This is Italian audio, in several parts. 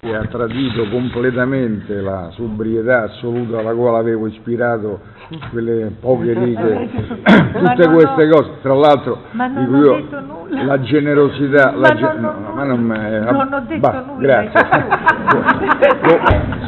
che ha tradito completamente la sobrietà assoluta alla quale avevo ispirato quelle poche righe, tutte queste cose. Tra l'altro, dico ho io, la generosità, Ma la ge- no, ma non, Non ho detto bah, nulla. Grazie.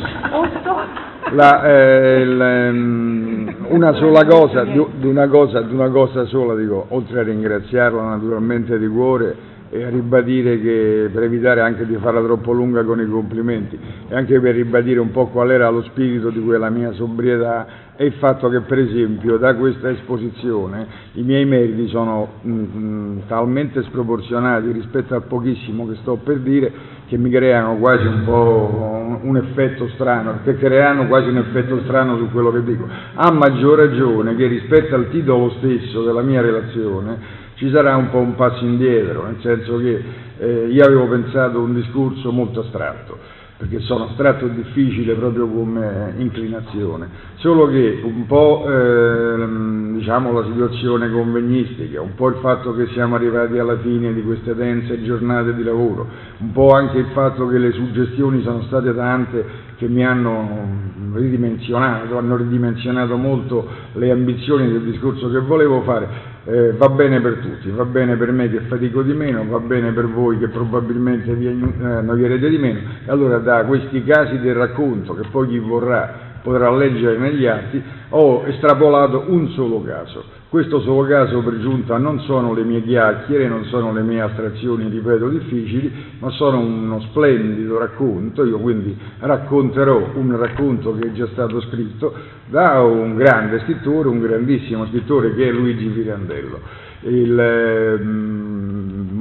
Oh, sto- La, eh, il, ehm, una sola cosa, di, di una cosa, di una cosa sola dico, oltre a ringraziarla naturalmente di cuore e ribadire che per evitare anche di farla troppo lunga con i complimenti e anche per ribadire un po' qual era lo spirito di quella mia sobrietà è il fatto che per esempio da questa esposizione i miei meriti sono mh, mh, talmente sproporzionati rispetto al pochissimo che sto per dire che mi creano quasi un po' un effetto strano, che creano quasi un effetto strano su quello che dico. A maggior ragione che rispetto al titolo stesso della mia relazione ci sarà un po' un passo indietro, nel senso che eh, io avevo pensato un discorso molto astratto, perché sono astratto e difficile proprio come inclinazione, solo che un po' ehm, diciamo la situazione convegnistica, un po' il fatto che siamo arrivati alla fine di queste dense giornate di lavoro, un po' anche il fatto che le suggestioni sono state tante che mi hanno ridimensionato, hanno ridimensionato molto le ambizioni del discorso che volevo fare, eh, va bene per tutti, va bene per me che fatico di meno, va bene per voi che probabilmente vi eh, annoierete di meno, e allora da questi casi del racconto, che poi chi vorrà potrà leggere negli atti, ho estrapolato un solo caso. Questo solo caso per giunta non sono le mie chiacchiere, non sono le mie astrazioni, ripeto, difficili, ma sono uno splendido racconto. Io quindi racconterò un racconto che è già stato scritto da un grande scrittore, un grandissimo scrittore che è Luigi Pirandello. Il eh,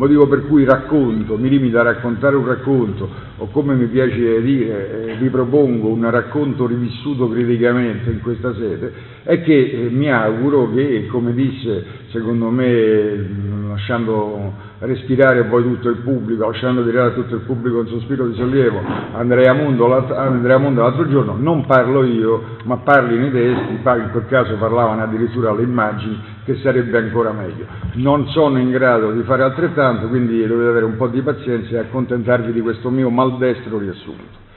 motivo per cui racconto, mi limito a raccontare un racconto, o come mi piace dire, eh, vi propongo un racconto rivissuto criticamente in questa sede, è che eh, mi auguro che, come disse, secondo me, lasciando respirare poi tutto il pubblico, lasciando tirare tutto il pubblico un sospiro di sollievo, Andrea Mondo, Andrea Mondo l'altro giorno, non parlo io, ma parlino i testi, in quel caso parlavano addirittura le immagini, che sarebbe ancora meglio. Non sono in grado di fare altrettanto, quindi dovete avere un po' di pazienza e accontentarvi di questo mio maldestro riassunto.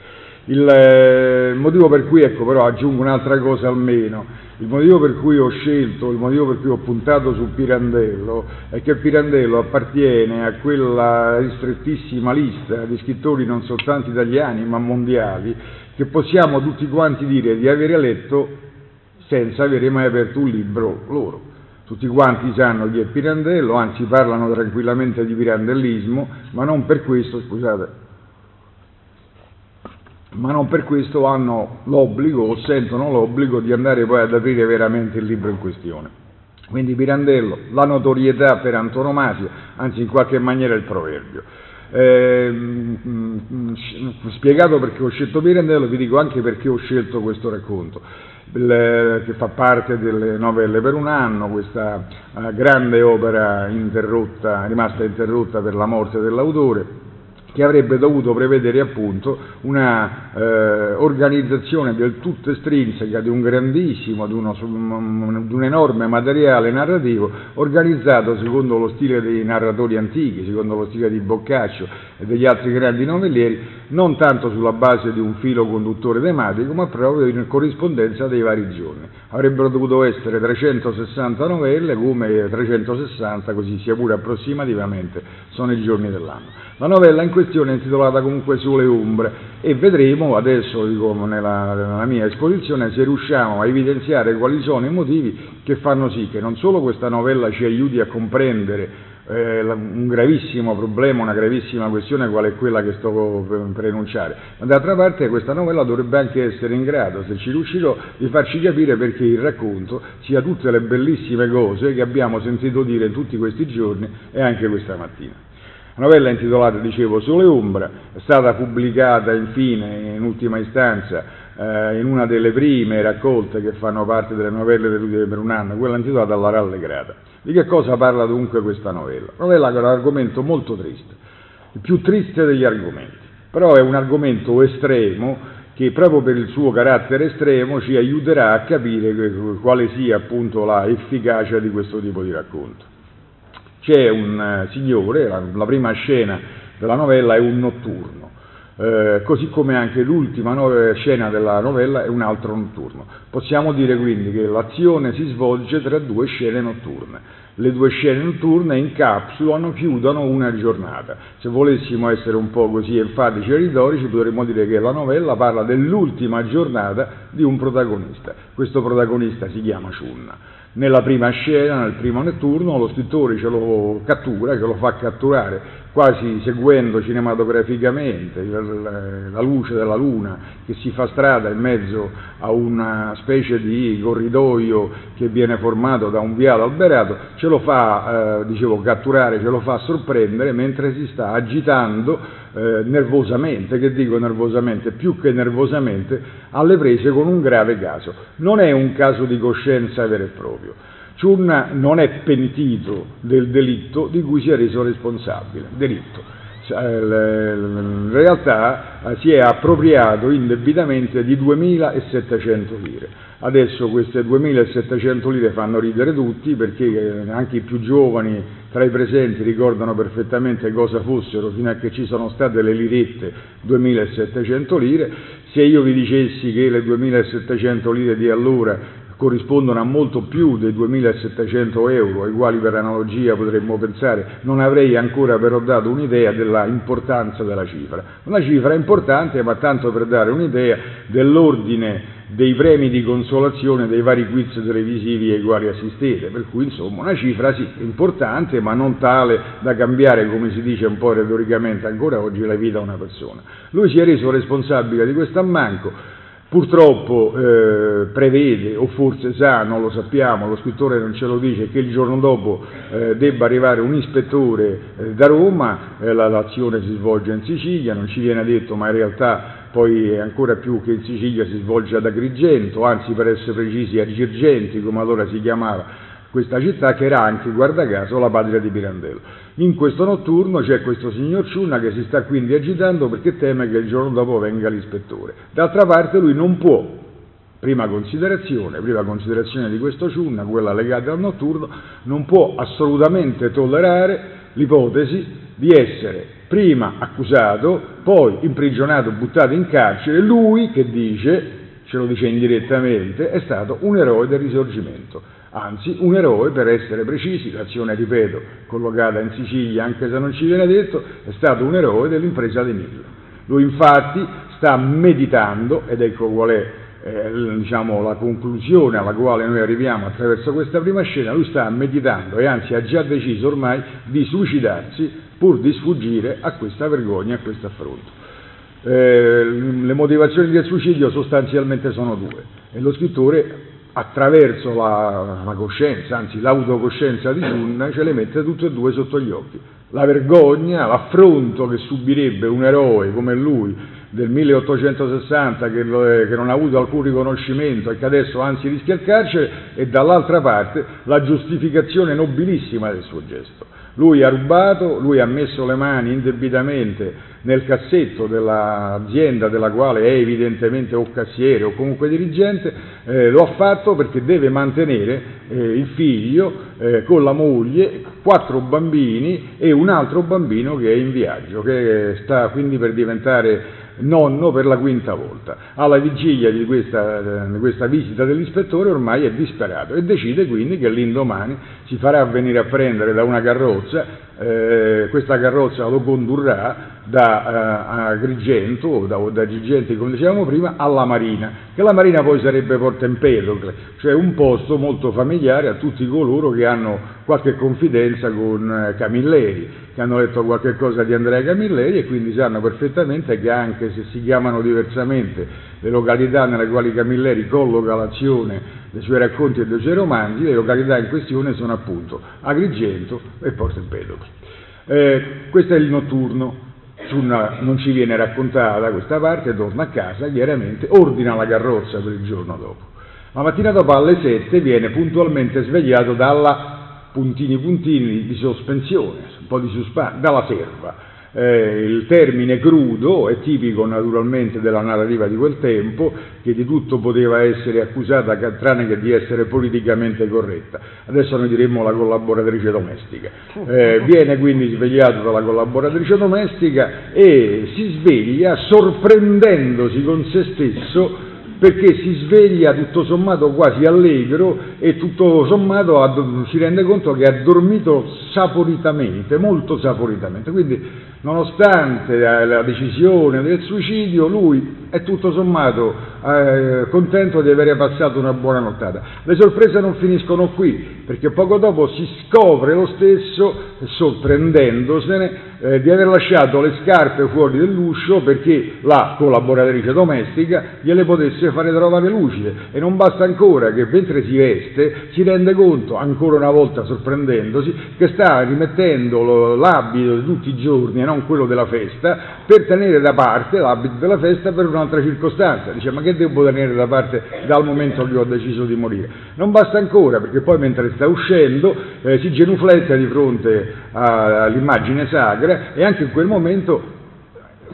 Il eh, motivo per cui, ecco però aggiungo un'altra cosa almeno, il motivo per cui ho scelto, il motivo per cui ho puntato su Pirandello è che Pirandello appartiene a quella ristrettissima lista di scrittori non soltanto italiani ma mondiali che possiamo tutti quanti dire di avere letto senza avere mai aperto un libro loro. Tutti quanti sanno chi è Pirandello, anzi parlano tranquillamente di pirandellismo, ma non per questo, scusate, ma non per questo hanno l'obbligo o sentono l'obbligo di andare poi ad aprire veramente il libro in questione. Quindi Pirandello, la notorietà per antonomasia, anzi in qualche maniera il proverbio. Eh, spiegato perché ho scelto Pirandello, vi dico anche perché ho scelto questo racconto, il, che fa parte delle novelle per un anno, questa uh, grande opera interrotta, rimasta interrotta per la morte dell'autore che avrebbe dovuto prevedere appunto una eh, organizzazione del tutto estrinseca di un grandissimo, di, uno, di un enorme materiale narrativo organizzato secondo lo stile dei narratori antichi, secondo lo stile di Boccaccio e degli altri grandi novellieri, non tanto sulla base di un filo conduttore tematico, ma proprio in corrispondenza dei vari giorni. Avrebbero dovuto essere 360 novelle come 360, così sia pure approssimativamente, sono i giorni dell'anno. La novella in questione è intitolata comunque Sole e Ombre e vedremo adesso, dico, nella, nella, mia esposizione, se riusciamo a evidenziare quali sono i motivi che fanno sì che non solo questa novella ci aiuti a comprendere eh, un gravissimo problema, una gravissima questione qual è quella che sto per, enunciare, ma d'altra parte questa novella dovrebbe anche essere in grado, se ci riuscirò, di farci capire perché il racconto sia tutte le bellissime cose che abbiamo sentito dire in tutti questi giorni e anche questa mattina. La novella intitolata, dicevo, Sole Ombra, è stata pubblicata infine, in ultima istanza, eh, in una delle prime raccolte che fanno parte delle novelle dell'Utile per un anno, quella intitolata La Rallegrata. Di che cosa parla dunque questa novella? Novella che è un argomento molto triste, il più triste degli argomenti, però è un argomento estremo che proprio per il suo carattere estremo ci aiuterà a capire quale sia appunto la efficacia di questo tipo di racconto c'è un signore, la, la, prima scena della novella è un notturno, eh, così come anche l'ultima no- scena della novella è un altro notturno. Possiamo dire quindi che l'azione si svolge tra due scene notturne. Le due scene notturne incapsulano, chiudono una giornata. Se volessimo essere un po' così enfatici e retorici, potremmo dire che la novella parla dell'ultima giornata di un protagonista. Questo protagonista si chiama Chunna. Nella prima scena, nel primo notturno, lo scrittore ce lo cattura, ce lo fa catturare quasi seguendo cinematograficamente la luce della luna che si fa strada in mezzo a una specie di corridoio che viene formato da un viale alberato, ce lo fa, eh, dicevo, catturare, ce lo fa sorprendere mentre si sta agitando eh, nervosamente, che dico nervosamente, più che nervosamente, alle prese con un grave caso. Non è un caso di coscienza vero e proprio Ciurna non è pentito del delitto di cui si è reso responsabile. Delitto. In realtà eh, si è appropriato indebitamente di 2.700 lire. Adesso queste 2.700 lire fanno ridere tutti perché eh, anche i più giovani tra i presenti ricordano perfettamente cosa fossero fino a che ci sono state le lirette 2.700 lire. Se io vi dicessi che le 2.700 lire di allora corrispondono a molto più dei 2.700 euro ai quali per analogia potremmo pensare, non avrei ancora però dato un'idea dell'importanza della cifra. Una cifra importante, ma tanto per dare un'idea dell'ordine dei premi di consolazione dei vari quiz televisivi ai quali assistete, per cui insomma una cifra sì importante, ma non tale da cambiare, come si dice un po' retoricamente ancora oggi, la vita a una persona. Lui si è reso responsabile di questo ammanco, Purtroppo eh, prevede, o forse sa, non lo sappiamo, lo scrittore non ce lo dice, che il giorno dopo eh, debba arrivare un ispettore eh, da Roma, eh, la, l'azione si svolge in Sicilia, non ci viene detto, ma in realtà poi ancora più che in Sicilia si svolge ad Agrigento, anzi per essere precisi a Girgenti, come allora si chiamava questa città, che era anche, guarda caso, la patria di Pirandello. In questo notturno c'è questo signor Ciunna che si sta quindi agitando perché teme che il giorno dopo venga l'ispettore. D'altra parte lui non può, prima considerazione, prima considerazione di questo Ciunna, quella legata al notturno, non può assolutamente tollerare l'ipotesi di essere prima accusato, poi imprigionato, buttato in carcere, lui che dice, ce lo dice indirettamente, è stato un eroe del risorgimento anzi un eroe per essere precisi, l'azione, ripeto, collocata in Sicilia, anche se non ci viene detto, è stato un eroe dell'impresa di Mille. Lui infatti sta meditando, ed ecco qual è eh, diciamo, la conclusione alla quale noi arriviamo attraverso questa prima scena, lui sta meditando e anzi ha già deciso ormai di suicidarsi pur di sfuggire a questa vergogna, a questo affronto. Eh, le motivazioni del suicidio sostanzialmente sono due e lo scrittore attraverso la, la coscienza, anzi l'autocoscienza di Sun, ce le mette tutte e due sotto gli occhi. La vergogna, l'affronto che subirebbe un eroe come lui del 1860 che, che, non ha avuto alcun riconoscimento e che adesso anzi rischia il carcere e dall'altra parte la giustificazione nobilissima del suo gesto. Lui ha rubato, lui ha messo le mani indebitamente nel cassetto dell'azienda della quale è evidentemente o cassiere o comunque dirigente, eh, lo ha fatto perché deve mantenere eh, il figlio eh, con la moglie, quattro bambini e un altro bambino che è in viaggio, che sta quindi per diventare nonno per la quinta volta. Alla vigilia di questa, di questa, visita dell'ispettore ormai è disperato e decide quindi che l'indomani si farà venire a prendere da una carrozza, eh, questa carrozza lo condurrà da uh, Agrigento o da, da Girgenti come dicevamo prima alla Marina, che la Marina poi sarebbe Porta Empedocle, cioè un posto molto familiare a tutti coloro che hanno qualche confidenza con uh, Camilleri, che hanno letto qualche cosa di Andrea Camilleri e quindi sanno perfettamente che anche se si chiamano diversamente le località nelle quali Camilleri colloca l'azione dei suoi racconti e dei suoi romanzi, le località in questione sono appunto Agrigento e Porta Empedocle. Eh, questo è il notturno, una, non ci viene raccontata questa parte, torna a casa, chiaramente ordina la carrozza per il giorno dopo. La mattina dopo alle 7 viene puntualmente svegliato dalla puntini puntini di sospensione, un po' di suspense, dalla serva. Eh, il termine crudo è tipico naturalmente della narrativa di quel tempo, che di tutto poteva essere accusata tranne che di essere politicamente corretta. Adesso noi diremmo la collaboratrice domestica. Eh, viene quindi svegliato dalla collaboratrice domestica e si sveglia sorprendendosi con se stesso perché si sveglia tutto sommato quasi allegro e tutto sommato si rende conto che ha dormito saporitamente, molto saporitamente. Quindi nonostante la decisione del suicidio, lui è tutto sommato eh, contento di aver passato una buona nottata. Le sorprese non finiscono qui, perché poco dopo si scopre lo stesso, sorprendendosene, eh, di aver lasciato le scarpe fuori dell'uscio perché la collaboratrice domestica gliele potesse fare trovare lucide. E non basta ancora che mentre si veste si rende conto, ancora una volta sorprendendosi, che sta rimettendo l'abito di tutti i giorni e non quello della festa per tenere da parte l'abito della festa per un'altra circostanza. Dice ma che devo tenere da parte dal momento che ho deciso di morire? Non basta ancora perché poi mentre sta uscendo eh, si genufletta di fronte all'immagine sacra e anche in quel momento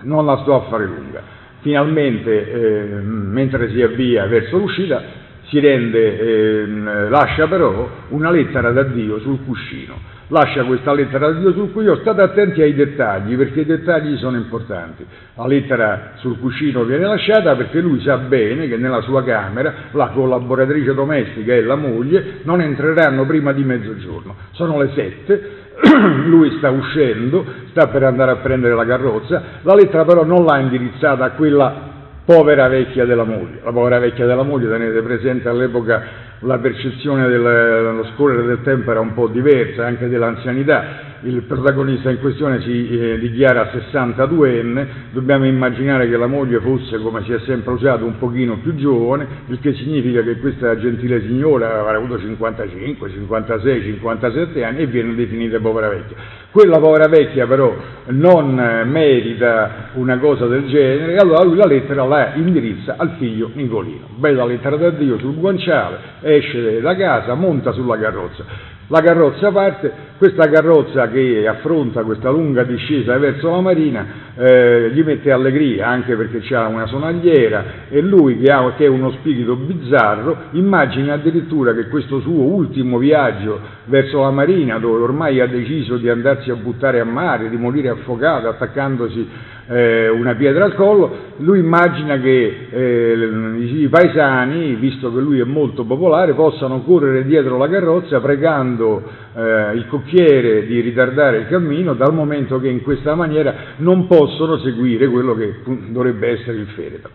non la sto a fare lunga. Finalmente, eh, mentre si avvia verso l'uscita, si rende, eh, lascia però una lettera d'addio sul cuscino lascia questa lettera di Dio sul cui io state attenti ai dettagli, perché i dettagli sono importanti. La lettera sul cuscino viene lasciata perché lui sa bene che nella sua camera la collaboratrice domestica e la moglie non entreranno prima di mezzogiorno. Sono le sette, lui sta uscendo, sta per andare a prendere la carrozza, la lettera però non l'ha indirizzata a quella povera vecchia della moglie. La povera vecchia della moglie, tenete presente all'epoca la percezione dello scorrere del tempo era un po' diversa, anche dell'anzianità. Il protagonista in questione si eh, dichiara 62enne, dobbiamo immaginare che la moglie fosse, come si è sempre usato, un pochino più giovane, il che significa che questa gentile signora avrà avuto 55, 56, 57 anni e viene definita povera vecchia. Quella povera vecchia però non merita una cosa del genere, allora lui la lettera la indirizza al figlio Nicolino. Bella lettera da Dio sul guanciale, esce da casa, monta sulla carrozza. La carrozza parte, questa carrozza che affronta questa lunga discesa verso la marina eh, gli mette allegria anche perché ha una sonagliera e lui che, ha, che è uno spirito bizzarro immagina addirittura che questo suo ultimo viaggio verso la marina dove ormai ha deciso di andarsi a buttare a mare, di morire affogato attaccandosi eh, una pietra al collo, lui immagina che eh, i paesani, visto che lui è molto popolare, possano correre dietro la carrozza pregando eh, il cocchiere di ritardare il cammino, dal momento che in questa maniera non possono seguire quello che dovrebbe essere il feretro.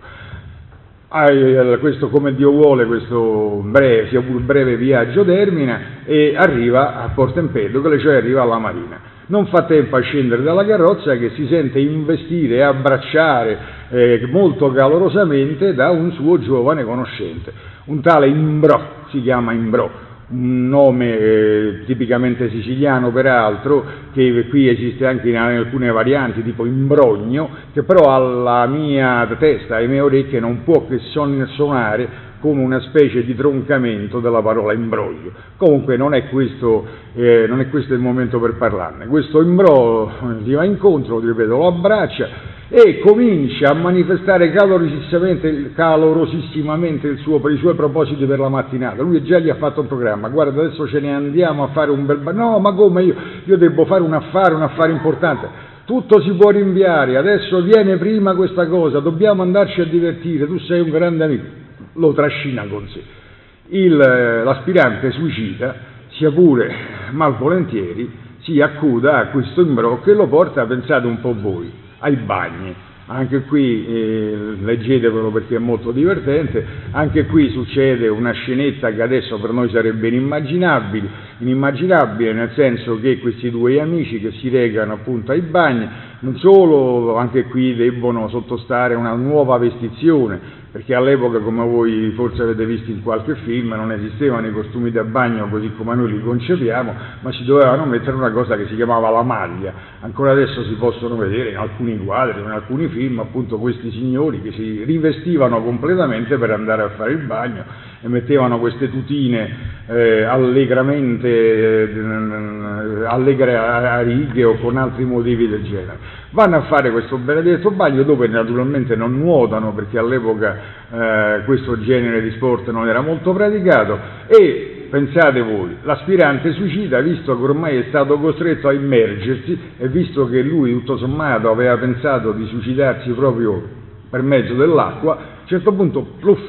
Ah, questo come Dio vuole, questo breve, sia pur breve viaggio termina e arriva a Porto Empedocle, cioè arriva alla marina. Non fa tempo a scendere dalla carrozza che si sente investire e abbracciare eh, molto calorosamente da un suo giovane conoscente, un tale Imbrò, si chiama Imbrò, nome eh, tipicamente siciliano peraltro, che qui esiste anche in alcune varianti tipo Imbrogno, che però alla mia testa, alle mie orecchie non può che suonare come una specie di troncamento della parola imbroglio. Comunque non è questo, eh, non è questo il momento per parlarne. Questo imbroglio gli va incontro, ripeto, lo abbraccia e comincia a manifestare calorosissimamente, calorosissimamente suo, i suoi propositi per la mattinata. Lui già gli ha fatto un programma, guarda adesso ce ne andiamo a fare un bel... No, ma come io? Io devo fare un affare, un affare importante. Tutto si può rinviare, adesso viene prima questa cosa, dobbiamo andarci a divertire, tu sei un grande amico lo trascina con sé. Il, l'aspirante suicida, sia pure malvolentieri, si accuda a questo imbrocco e lo porta, pensate un po' voi, ai bagni. Anche qui eh, leggetevelo perché è molto divertente, anche qui succede una scenetta che adesso per noi sarebbe inimmaginabile, inimmaginabile nel senso che questi due amici che si recano appunto ai bagni, non solo anche qui debbono sottostare a una nuova vestizione, perché all'epoca, come voi forse avete visto in qualche film, non esistevano i costumi da bagno così come noi li concepiamo, ma ci dovevano mettere una cosa che si chiamava la maglia. Ancora adesso si possono vedere in alcuni quadri, in alcuni film, appunto questi signori che si rivestivano completamente per andare a fare il bagno e mettevano queste tutine eh, allegramente, eh, allegre a, righe o con altri motivi del genere. Vanno a fare questo benedetto bagno dove naturalmente non nuotano perché all'epoca eh, questo genere di sport non era molto praticato e pensate voi, l'aspirante suicida, visto che ormai è stato costretto a immergersi e visto che lui tutto sommato aveva pensato di suicidarsi proprio per mezzo dell'acqua, a un certo punto pluff,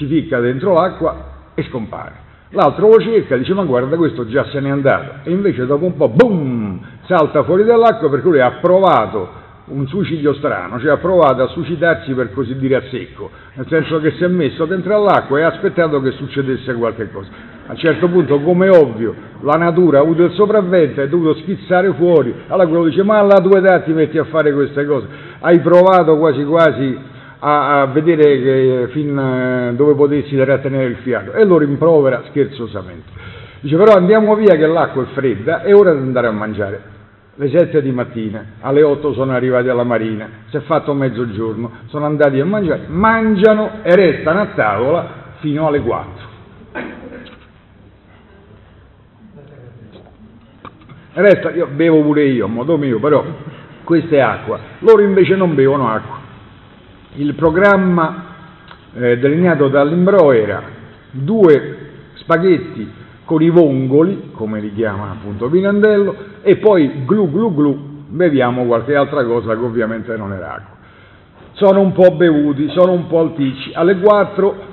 si ficca dentro l'acqua e scompare. L'altro lo cerca, dice ma guarda questo già se n'è andato e invece dopo un po' boom salta fuori dall'acqua perché lui ha provato un suicidio strano, cioè ha provato a suicidarsi per così dire a secco, nel senso che si è messo dentro all'acqua e ha aspettato che succedesse qualche cosa. A un certo punto, come ovvio, la natura ha avuto il sopravvento, è dovuto schizzare fuori, allora quello dice ma alla tua età ti metti a fare queste cose, hai provato quasi quasi a, a vedere fin eh, dove potessi trattenere il fiato e lo rimprovera scherzosamente. Dice però andiamo via che l'acqua è fredda, è ora di andare a mangiare. Le sette di mattina, alle otto sono arrivati alla marina, si è fatto mezzogiorno, sono andati a mangiare, mangiano e restano a tavola fino alle quattro. Resta, io bevo pure io, a modo mio, però questa è acqua. Loro invece non bevono acqua il programma eh, delineato dall'Imbroera, due spaghetti con i vongoli, come li chiama appunto Vinandello, e poi glu glu glu beviamo qualche altra cosa che ovviamente non era acqua. Sono un po' bevuti, sono un po' alticci. Alle 4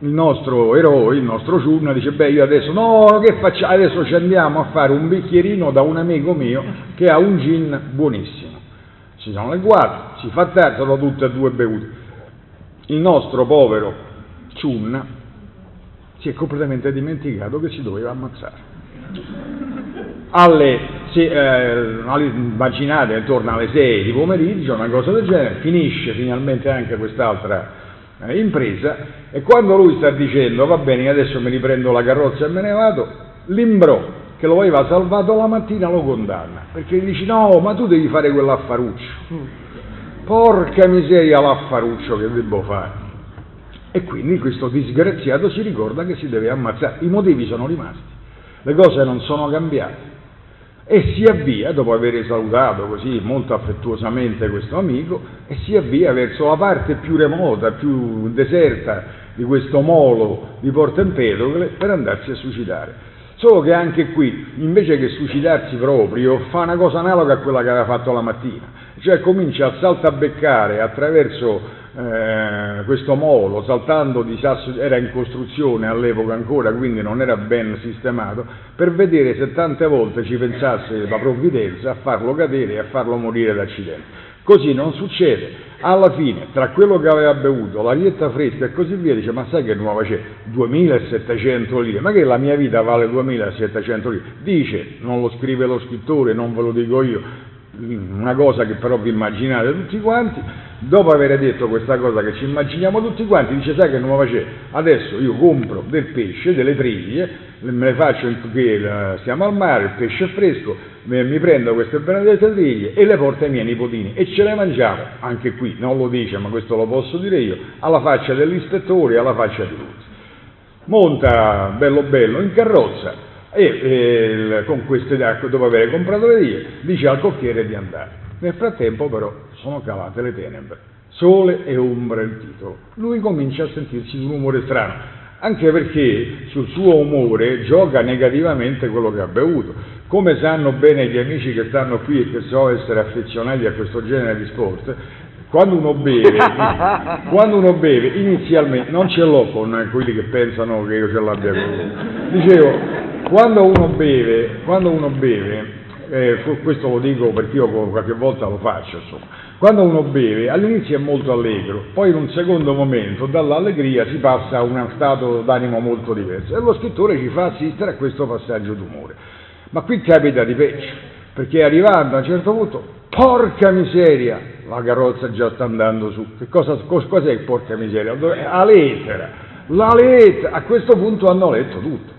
il nostro eroe, il nostro Ciurna, dice, beh io adesso no, che facciamo? Adesso ci andiamo a fare un bicchierino da un amico mio che ha un gin buonissimo. Ci sono le 4, farci far tardare, sono tutte e due bevute. Il nostro povero Ciunna si è completamente dimenticato che si doveva ammazzare. Alle, se, eh, alle, immaginate intorno alle 6 di pomeriggio, una cosa del genere, finisce finalmente anche quest'altra eh, impresa e quando lui sta dicendo va bene adesso mi riprendo la carrozza e me ne vado, l'imbro che lo aveva salvato la mattina lo condanna perché gli dice no ma tu devi fare quell'affaruccio Porca miseria l'affaruccio che devo fare. E quindi questo disgraziato si ricorda che si deve ammazzare. I motivi sono rimasti, le cose non sono cambiate. E si avvia, dopo aver salutato così molto affettuosamente questo amico, e si avvia verso la parte più remota, più deserta di questo molo di Porto Empedocle per andarsi a suicidare. Solo che anche qui, invece che suicidarsi proprio, fa una cosa analoga a quella che aveva fatto la mattina, cioè comincia a saltabeccare attraverso eh, questo molo, saltando di sasso, era in costruzione all'epoca ancora, quindi non era ben sistemato, per vedere se tante volte ci pensasse la provvidenza a farlo cadere e a farlo morire d'accidente. Così non succede. Alla fine, tra quello che aveva bevuto, la rietta fresca e così via, dice, ma sai che nuova c'è? 2700 lire, ma che la mia vita vale 2700 lire? Dice, non lo scrive lo scrittore, non ve lo dico io, una cosa che però vi immaginate tutti quanti, dopo aver detto questa cosa che ci immaginiamo tutti quanti, dice sai che nuova c'è? Adesso io compro del pesce, delle triglie, me le faccio che siamo al mare, il pesce è fresco, mi prendo queste benedette triglie e le porto ai miei nipotini e ce le mangiamo, anche qui non lo dice ma questo lo posso dire io, alla faccia dell'ispettore e alla faccia di tutti. Monta bello bello in carrozza e eh, con queste dopo aver comprato le vie dice al cocchiere di andare. Nel frattempo però sono calate le tenebre, sole e ombra il titolo. Lui comincia a sentirsi un umore strano, anche perché sul suo umore gioca negativamente quello che ha bevuto. Come sanno bene gli amici che stanno qui e che so essere affezionati a questo genere di sport, quando uno beve, quando uno beve inizialmente, non ce l'ho con quelli che pensano che io ce l'abbia con Dicevo, quando uno beve, quando uno beve eh, questo lo dico perché io qualche volta lo faccio, insomma, quando uno beve all'inizio è molto allegro, poi in un secondo momento dall'allegria si passa a uno stato d'animo molto diverso. E lo scrittore ci fa assistere a questo passaggio d'umore. Ma qui capita di peggio, perché arrivando a un certo punto, porca miseria, la carrozza già sta andando su. Che cosa, cos'è porca miseria? La lettera, la lettera, a questo punto hanno letto tutto.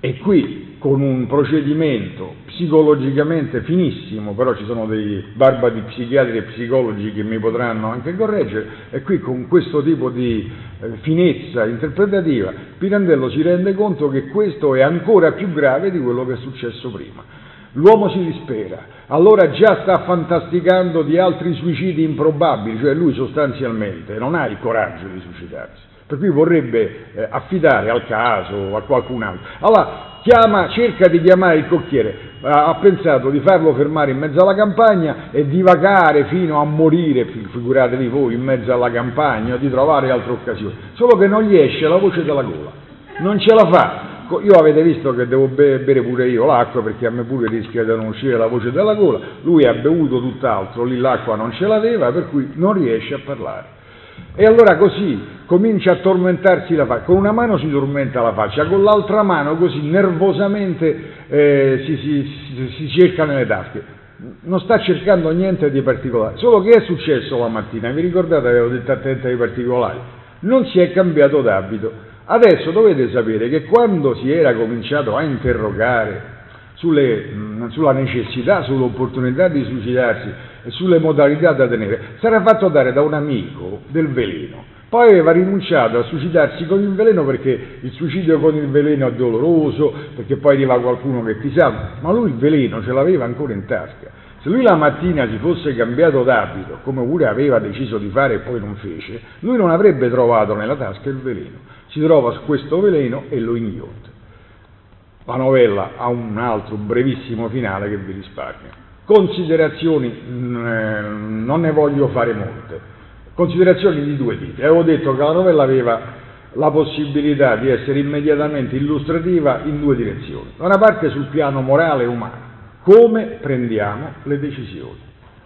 E qui con un procedimento psicologicamente finissimo, però ci sono dei barbati psichiatri e psicologi che mi potranno anche correggere, e qui con questo tipo di eh, finezza interpretativa Pirandello si rende conto che questo è ancora più grave di quello che è successo prima. L'uomo si dispera, allora già sta fantasticando di altri suicidi improbabili, cioè lui sostanzialmente non ha il coraggio di suicidarsi per cui vorrebbe eh, affidare al caso a qualcun altro. Allora chiama, cerca di chiamare il cocchiere, ha pensato di farlo fermare in mezzo alla campagna e divagare fino a morire, figuratevi voi, in mezzo alla campagna, di trovare altre occasioni, solo che non gli esce la voce dalla gola, non ce la fa. Io avete visto che devo bere pure io l'acqua perché a me pure rischia di non uscire la voce dalla gola, lui ha bevuto tutt'altro, lì l'acqua non ce l'aveva, per cui non riesce a parlare. E allora così comincia a tormentarsi la faccia, con una mano si tormenta la faccia, con l'altra mano così nervosamente eh, si, si, si, cerca nelle tasche. Non sta cercando niente di particolare, solo che è successo la mattina, vi ricordate avevo detto attenta ai particolari, non si è cambiato d'abito. Adesso dovete sapere che quando si era cominciato a interrogare sulle, sulla necessità, sull'opportunità di suicidarsi e sulle modalità da tenere, sarà fatto dare da un amico del veleno. Poi aveva rinunciato a suicidarsi con il veleno perché il suicidio con il veleno è doloroso, perché poi arriva qualcuno che ti salva, ma lui il veleno ce l'aveva ancora in tasca. Se lui la mattina si fosse cambiato d'abito, come pure aveva deciso di fare e poi non fece, lui non avrebbe trovato nella tasca il veleno. Si trova questo veleno e lo inghiotte. La novella ha un altro brevissimo finale che vi risparmio. Considerazioni, mm, eh, non ne voglio fare molte, considerazioni di due tipi. Avevo detto che la novella aveva la possibilità di essere immediatamente illustrativa in due direzioni. Da una parte sul piano morale e umano, come prendiamo le decisioni.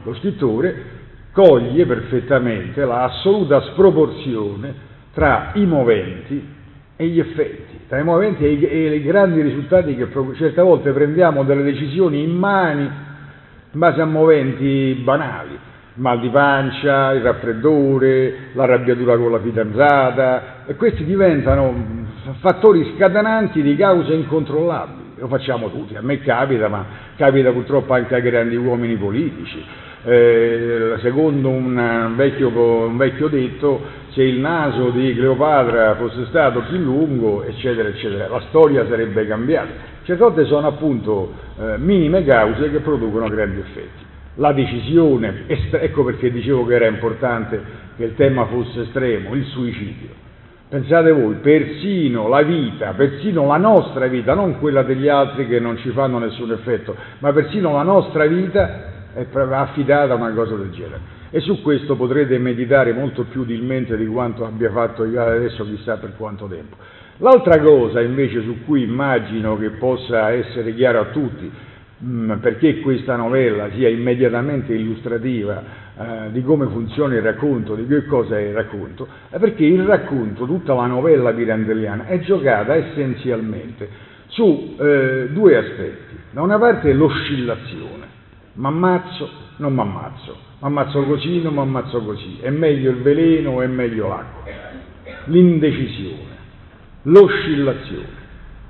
Lo scrittore coglie perfettamente la assoluta sproporzione tra i moventi e gli effetti, tra i moventi e i, e i grandi risultati che certe volte prendiamo delle decisioni in mani in base a moventi banali, mal di pancia, il raffreddore, l'arrabbiatura con la fidanzata, e questi diventano fattori scatenanti di cause incontrollabili. Lo facciamo tutti, a me capita, ma capita purtroppo anche ai grandi uomini politici. Eh, secondo un vecchio, un vecchio detto, se il naso di Cleopatra fosse stato più lungo, eccetera, eccetera, la storia sarebbe cambiata. Certe volte sono appunto eh, minime cause che producono grandi effetti. La decisione, ecco perché dicevo che era importante che il tema fosse estremo, il suicidio. Pensate voi, persino la vita, persino la nostra vita, non quella degli altri che non ci fanno nessun effetto, ma persino la nostra vita è affidata a una cosa del genere e su questo potrete meditare molto più utilmente di quanto abbia fatto io adesso chissà per quanto tempo. L'altra cosa invece su cui immagino che possa essere chiaro a tutti, mh, mm, perché questa novella sia immediatamente illustrativa eh, di come funziona il racconto, di che cosa è il racconto, è perché il racconto, tutta la novella pirandelliana, è giocata essenzialmente su eh, due aspetti. Da una parte l'oscillazione, m'ammazzo, non m'ammazzo, ammazzo così, non mi ammazzo così, è meglio il veleno o è meglio l'acqua, l'indecisione, l'oscillazione.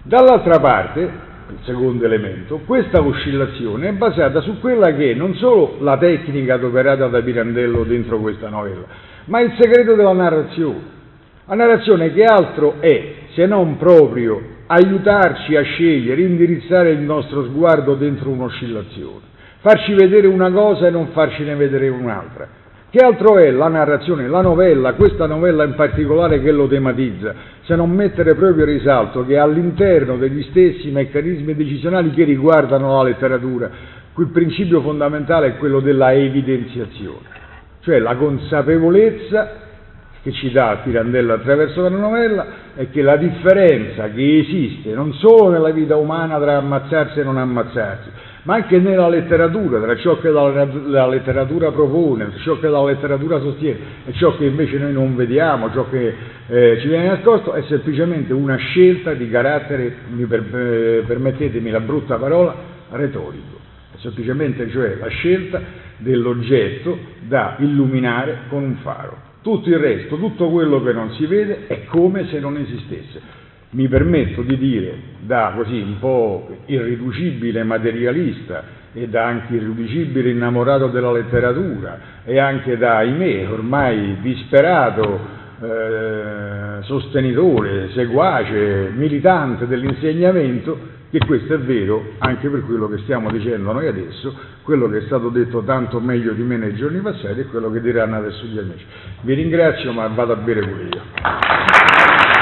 Dall'altra parte, il secondo elemento, questa oscillazione è basata su quella che è non solo la tecnica adoperata da Pirandello dentro questa novella, ma il segreto della narrazione. La narrazione che altro è se non proprio aiutarci a scegliere, indirizzare il nostro sguardo dentro un'oscillazione farci vedere una cosa e non farcene vedere un'altra. Che altro è la narrazione, la novella, questa novella in particolare che lo tematizza, se non mettere proprio risalto che all'interno degli stessi meccanismi decisionali che riguardano la letteratura, il principio fondamentale è quello della evidenziazione, cioè la consapevolezza che ci dà Pirandello attraverso la novella è che la differenza che esiste non solo nella vita umana tra ammazzarsi e non ammazzarsi, ma anche nella letteratura, tra ciò che la, la, letteratura propone, ciò che la letteratura sostiene e ciò che invece noi non vediamo, ciò che eh, ci viene nascosto, è semplicemente una scelta di carattere, per, eh, permettetemi la brutta parola, retorico. È semplicemente cioè la scelta dell'oggetto da illuminare con un faro. Tutto il resto, tutto quello che non si vede, è come se non esistesse. Mi permetto di dire da così un po' irriducibile materialista e da anche irriducibile innamorato della letteratura e anche da, ahimè, ormai disperato eh, sostenitore, seguace, militante dell'insegnamento, che questo è vero anche per quello che stiamo dicendo noi adesso, quello che è stato detto tanto meglio di me nei giorni passati e quello che diranno adesso gli amici. Vi ringrazio ma vado a bere pure io.